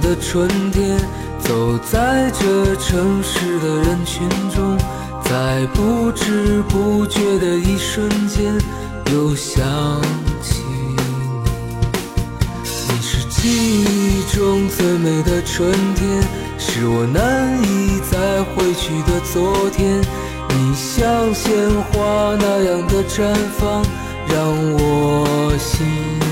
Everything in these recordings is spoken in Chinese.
的春天，走在这城市的人群中，在不知不觉的一瞬间，又想起你。你是记忆中最美的春天，是我难以再回去的昨天。你像鲜花那样的绽放，让我心。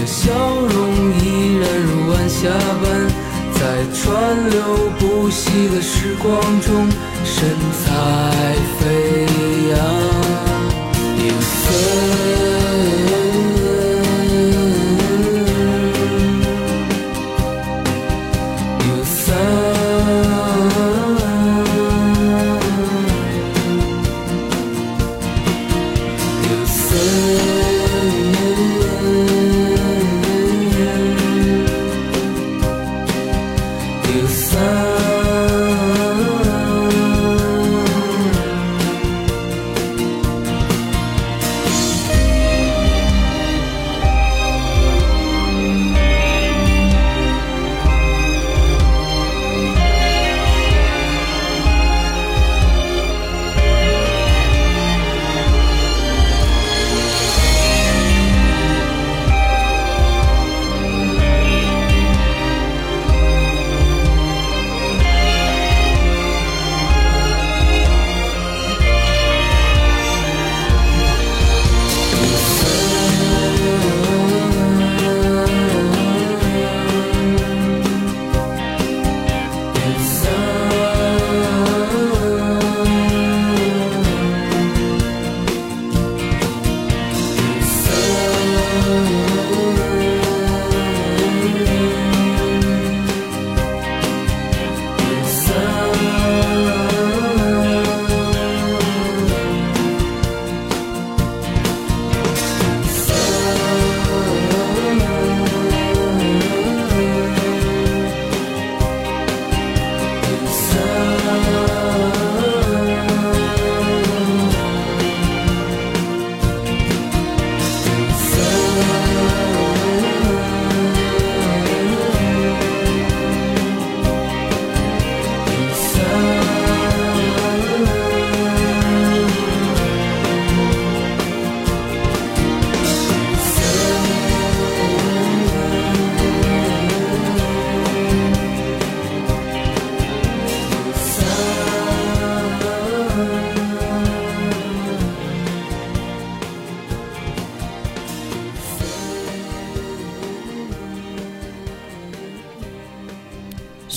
的笑容依然如晚霞般，在川流不息的时光中，神采飞扬。缤纷。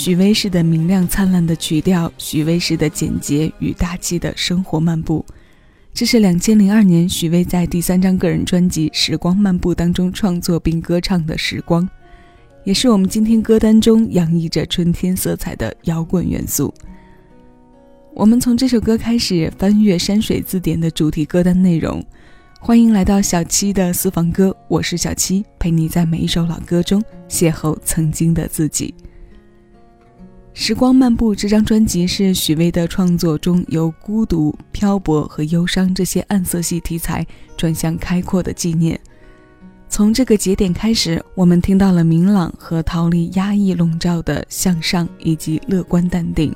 许巍式的明亮灿烂的曲调，许巍式的简洁与大气的生活漫步。这是两千零二年许巍在第三张个人专辑《时光漫步》当中创作并歌唱的《时光》，也是我们今天歌单中洋溢着春天色彩的摇滚元素。我们从这首歌开始翻阅山水字典的主题歌单内容。欢迎来到小七的私房歌，我是小七，陪你在每一首老歌中邂逅曾经的自己。时光漫步这张专辑是许巍的创作中由孤独、漂泊和忧伤这些暗色系题材转向开阔的纪念。从这个节点开始，我们听到了明朗和逃离压抑笼罩的向上以及乐观淡定。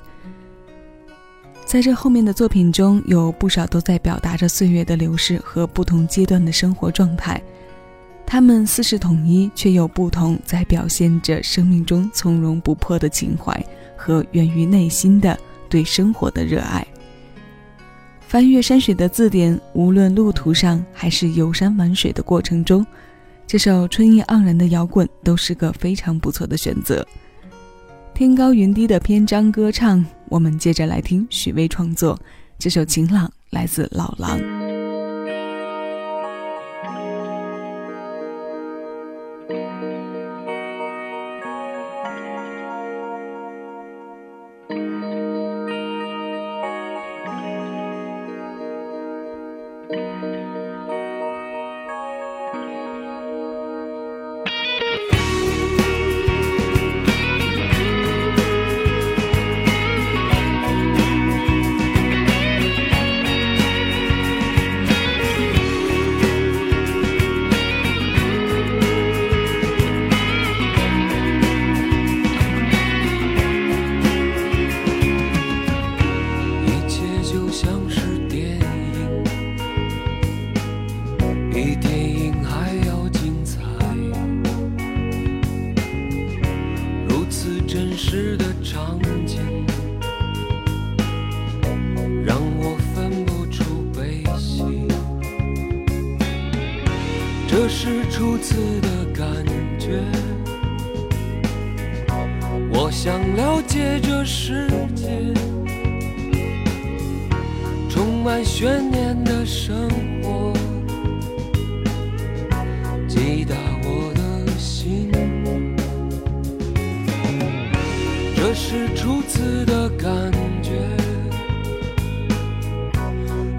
在这后面的作品中，有不少都在表达着岁月的流逝和不同阶段的生活状态。他们似是统一，却又不同，在表现着生命中从容不迫的情怀和源于内心的对生活的热爱。翻越山水的字典，无论路途上还是游山玩水的过程中，这首春意盎然的摇滚都是个非常不错的选择。天高云低的篇章歌唱，我们接着来听许巍创作这首《晴朗》，来自老狼。想了解这世界，充满悬念的生活，击打我的心。这是初次的感觉，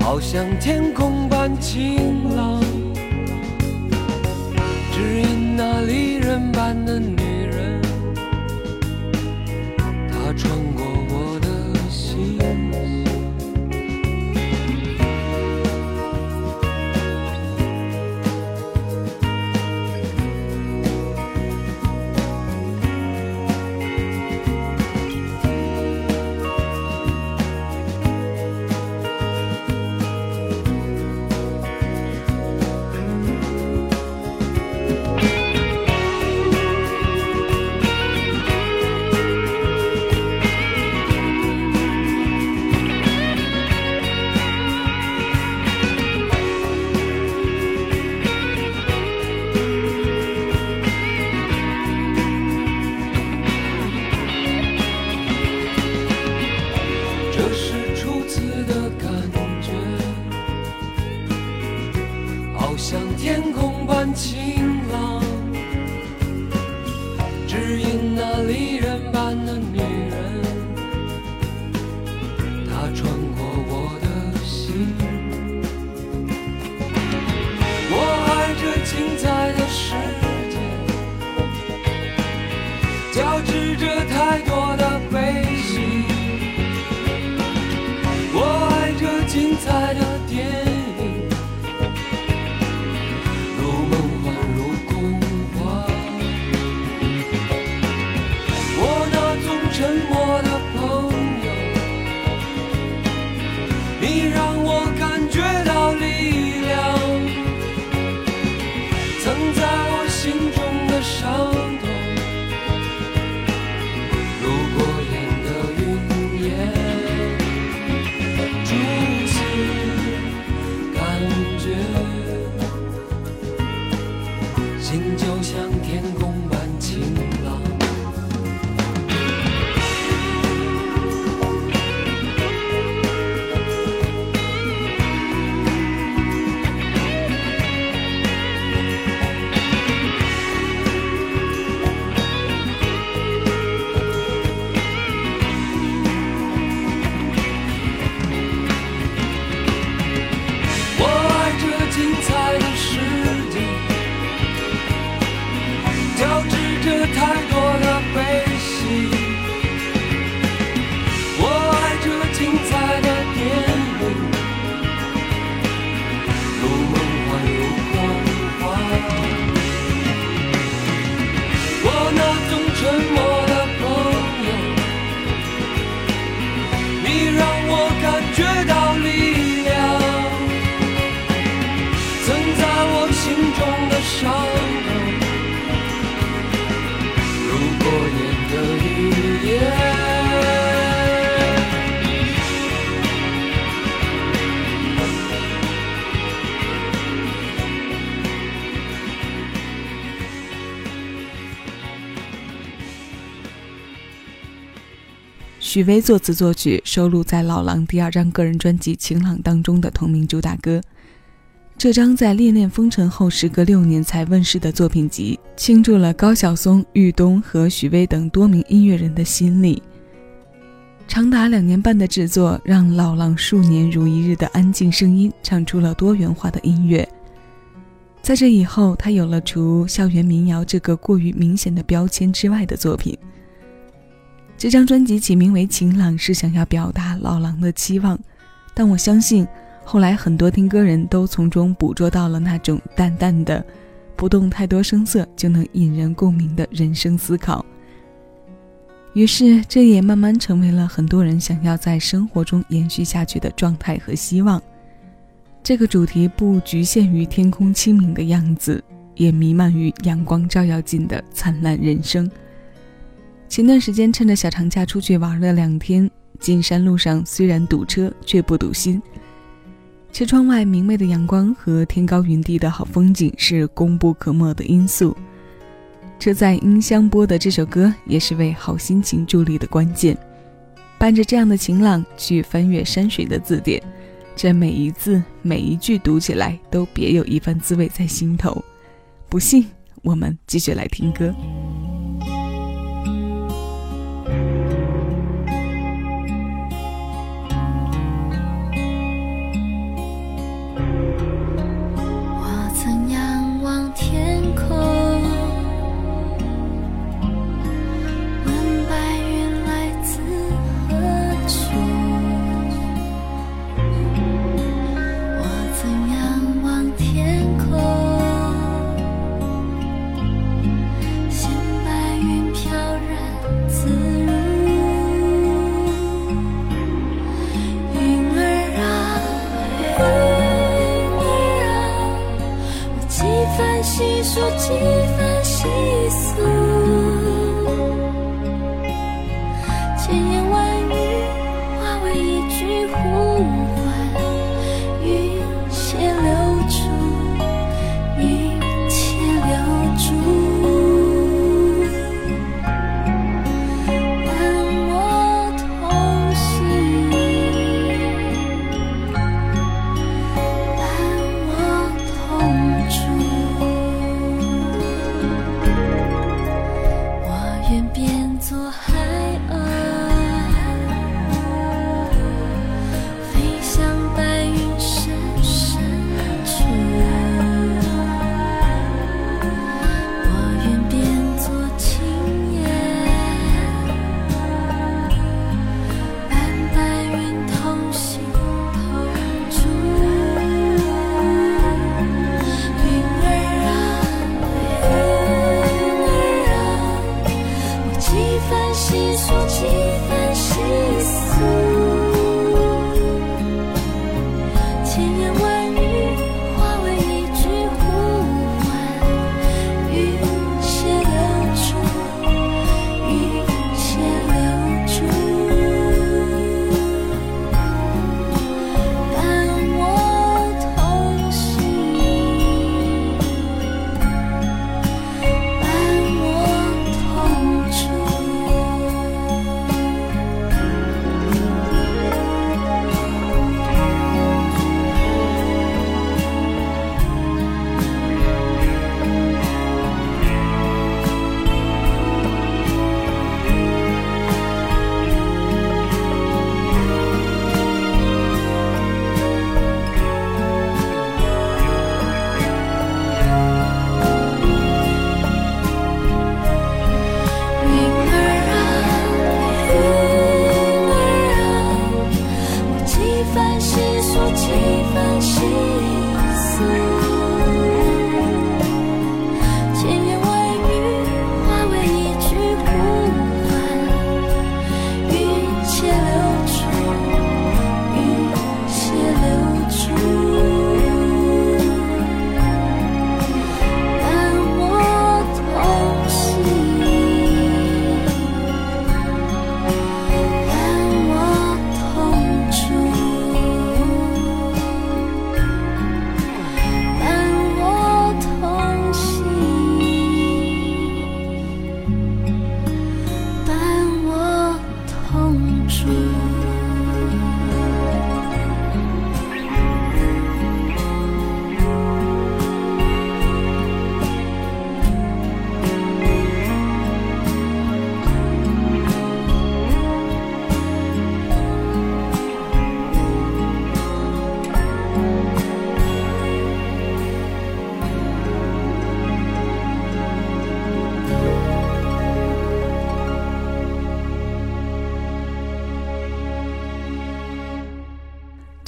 好像天空般晴朗。只因那离人般的像天空般晴朗。许巍作词作曲，收录在老狼第二张个人专辑《晴朗》当中的同名主打歌。这张在《恋恋风尘》后时隔六年才问世的作品集，倾注了高晓松、玉东和许巍等多名音乐人的心力。长达两年半的制作，让老狼数年如一日的安静声音，唱出了多元化的音乐。在这以后，他有了除校园民谣这个过于明显的标签之外的作品。这张专辑起名为《晴朗》，是想要表达老狼的期望，但我相信，后来很多听歌人都从中捕捉到了那种淡淡的、不动太多声色就能引人共鸣的人生思考。于是，这也慢慢成为了很多人想要在生活中延续下去的状态和希望。这个主题不局限于天空清明的样子，也弥漫于阳光照耀进的灿烂人生。前段时间趁着小长假出去玩了两天，进山路上虽然堵车，却不堵心。车窗外明媚的阳光和天高云低的好风景是功不可没的因素。车载音箱播的这首歌也是为好心情助力的关键。伴着这样的晴朗，去翻阅山水的字典。这每一字每一句读起来都别有一番滋味在心头，不信我们继续来听歌。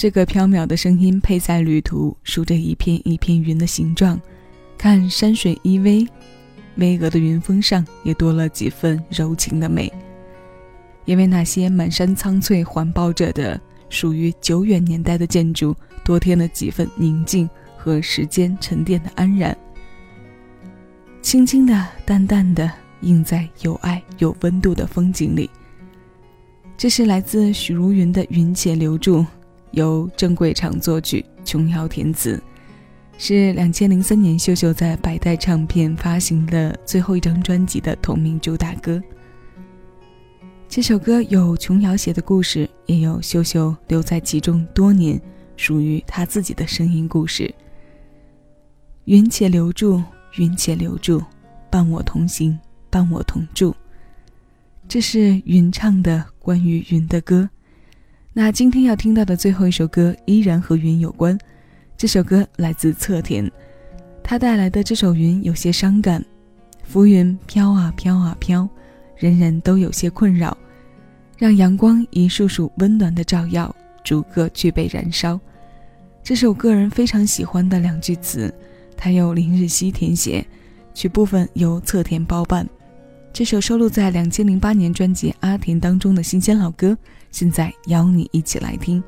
这个飘渺的声音配在旅途，数着一片一片云的形状，看山水依偎，巍峨的云峰上也多了几分柔情的美。因为那些满山苍翠环抱着的属于久远年代的建筑，多添了几分宁静和时间沉淀的安然。轻轻的、淡淡的，映在有爱有温度的风景里。这是来自许茹芸的《云且留住》。由郑贵长作曲，琼瑶填词，是两千零三年秀秀在百代唱片发行的最后一张专辑的同名主打歌。这首歌有琼瑶写的故事，也有秀秀留在其中多年，属于她自己的声音故事。云且留住，云且留住，伴我同行，伴我同住。这是云唱的关于云的歌。那今天要听到的最后一首歌依然和云有关，这首歌来自侧田，他带来的这首云有些伤感，浮云飘啊飘啊飘，人人都有些困扰，让阳光一束束温暖的照耀，逐个具备燃烧。这是我个人非常喜欢的两句词，它由林日曦填写，曲部分由侧田包办。这首收录在两千零八年专辑《阿田》当中的新鲜老歌。现在邀你一起来听，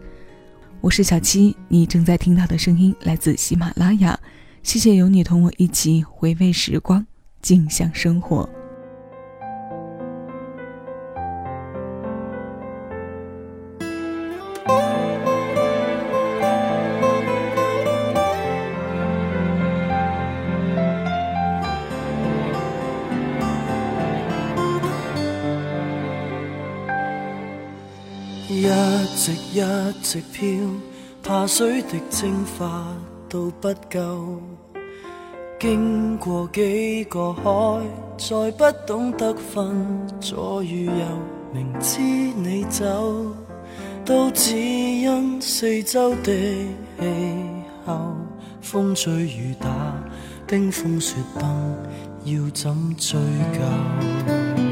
我是小七，你正在听到的声音来自喜马拉雅。谢谢有你同我一起回味时光，静享生活。直飘，怕水滴蒸发都不够。经过几个海，再不懂得分左与右。明知你走，都只因四周的气候。风吹雨打，冰封雪崩，要怎追究？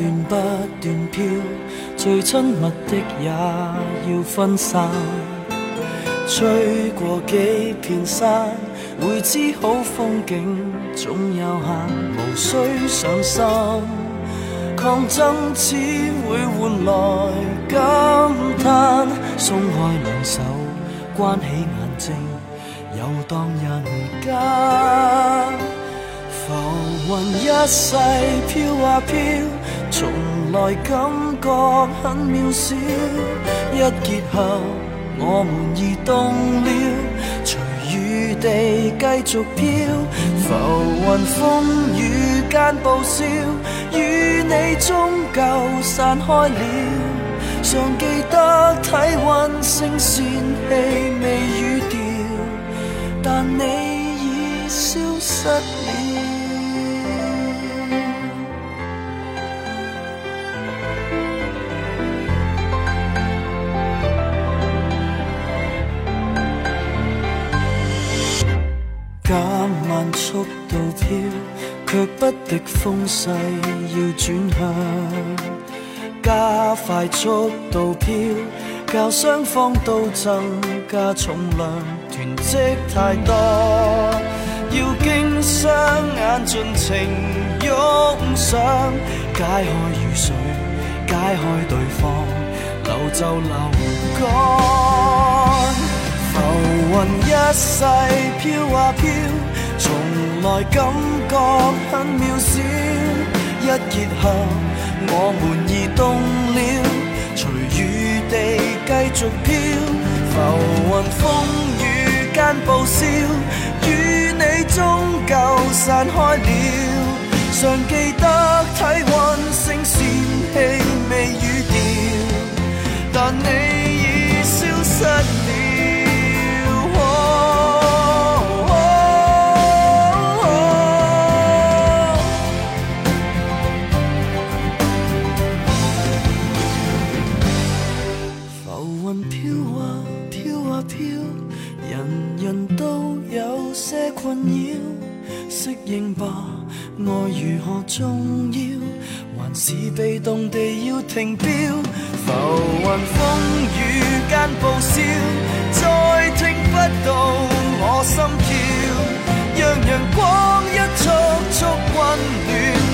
断不断飘，最亲密的也要分散。吹过几片山，会知好风景总有限，无需上心。抗争只会换来感叹。松开两手，关起眼睛，游荡人间。浮云一世飘啊飘，从来感觉很渺小。一结合，我们已动了，随雨地继续飘。浮云风雨间报销，与你终究散开了。尚记得体温声线气未语调，但你已消失速度飘，却不敌风势要转向。加快速度飘，教双方都增加重量。囤积太多，要经双眼尽情涌上。解开雨水，解开对方，流就流干。浮云一世飘啊飘。来感觉很渺小，一结合，我们已动了，随雨地继续飘，浮云风雨间报销，与你终究散开了，尚记得体温声线气未语调，但你已消失应吧？爱如何重要，还是被动地要停表？浮云风雨间报笑，再听不到我心跳。让阳光一束束温暖。